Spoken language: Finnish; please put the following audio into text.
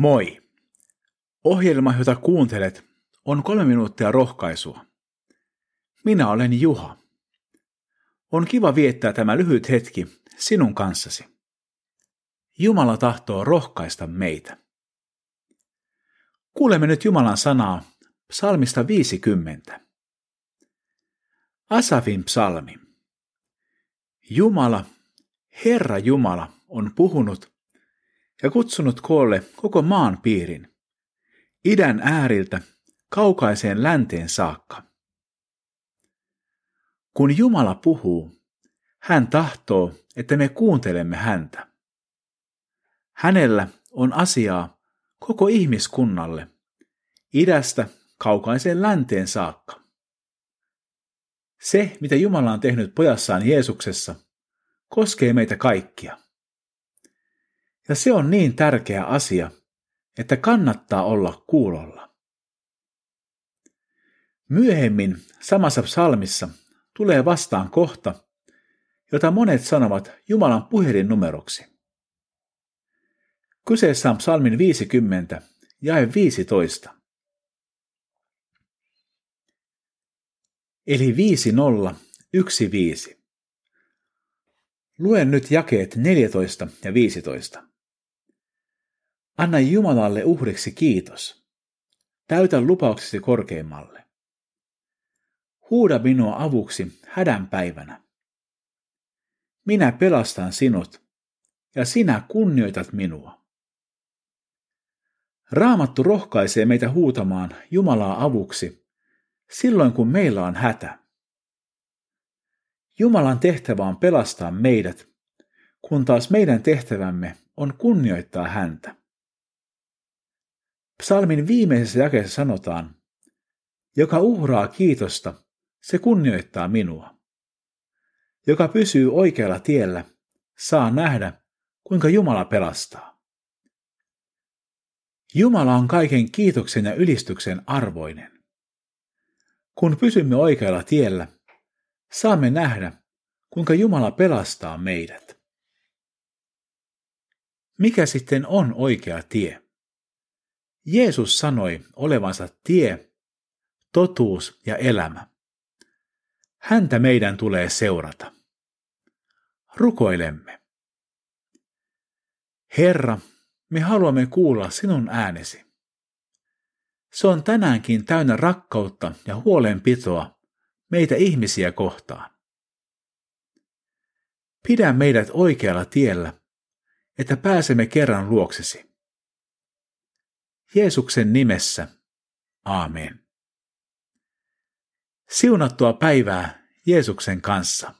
Moi! Ohjelma, jota kuuntelet, on kolme minuuttia rohkaisua. Minä olen Juha. On kiva viettää tämä lyhyt hetki sinun kanssasi. Jumala tahtoo rohkaista meitä. Kuulemme nyt Jumalan sanaa psalmista 50. Asafin psalmi. Jumala, Herra Jumala, on puhunut ja kutsunut koolle koko maan piirin, idän ääriltä kaukaiseen länteen saakka. Kun Jumala puhuu, hän tahtoo, että me kuuntelemme häntä. Hänellä on asiaa koko ihmiskunnalle, idästä kaukaiseen länteen saakka. Se, mitä Jumala on tehnyt pojassaan Jeesuksessa, koskee meitä kaikkia. Ja se on niin tärkeä asia, että kannattaa olla kuulolla. Myöhemmin samassa psalmissa tulee vastaan kohta, jota monet sanovat Jumalan puhelinnumeroksi. Kyseessä on psalmin 50, jae 15. Eli 5015. Luen nyt jakeet 14 ja 15. Anna Jumalalle uhriksi kiitos. Täytä lupauksesi korkeimmalle. Huuda minua avuksi hädän päivänä. Minä pelastan sinut, ja sinä kunnioitat minua. Raamattu rohkaisee meitä huutamaan Jumalaa avuksi silloin, kun meillä on hätä. Jumalan tehtävä on pelastaa meidät, kun taas meidän tehtävämme on kunnioittaa häntä. Psalmin viimeisessä jakeessa sanotaan, joka uhraa kiitosta, se kunnioittaa minua. Joka pysyy oikealla tiellä, saa nähdä, kuinka Jumala pelastaa. Jumala on kaiken kiitoksen ja ylistyksen arvoinen. Kun pysymme oikealla tiellä, saamme nähdä, kuinka Jumala pelastaa meidät. Mikä sitten on oikea tie? Jeesus sanoi olevansa tie, totuus ja elämä. Häntä meidän tulee seurata. Rukoilemme. Herra, me haluamme kuulla sinun äänesi. Se on tänäänkin täynnä rakkautta ja huolenpitoa meitä ihmisiä kohtaan. Pidä meidät oikealla tiellä, että pääsemme kerran luoksesi. Jeesuksen nimessä. Aamen. Siunattua päivää Jeesuksen kanssa.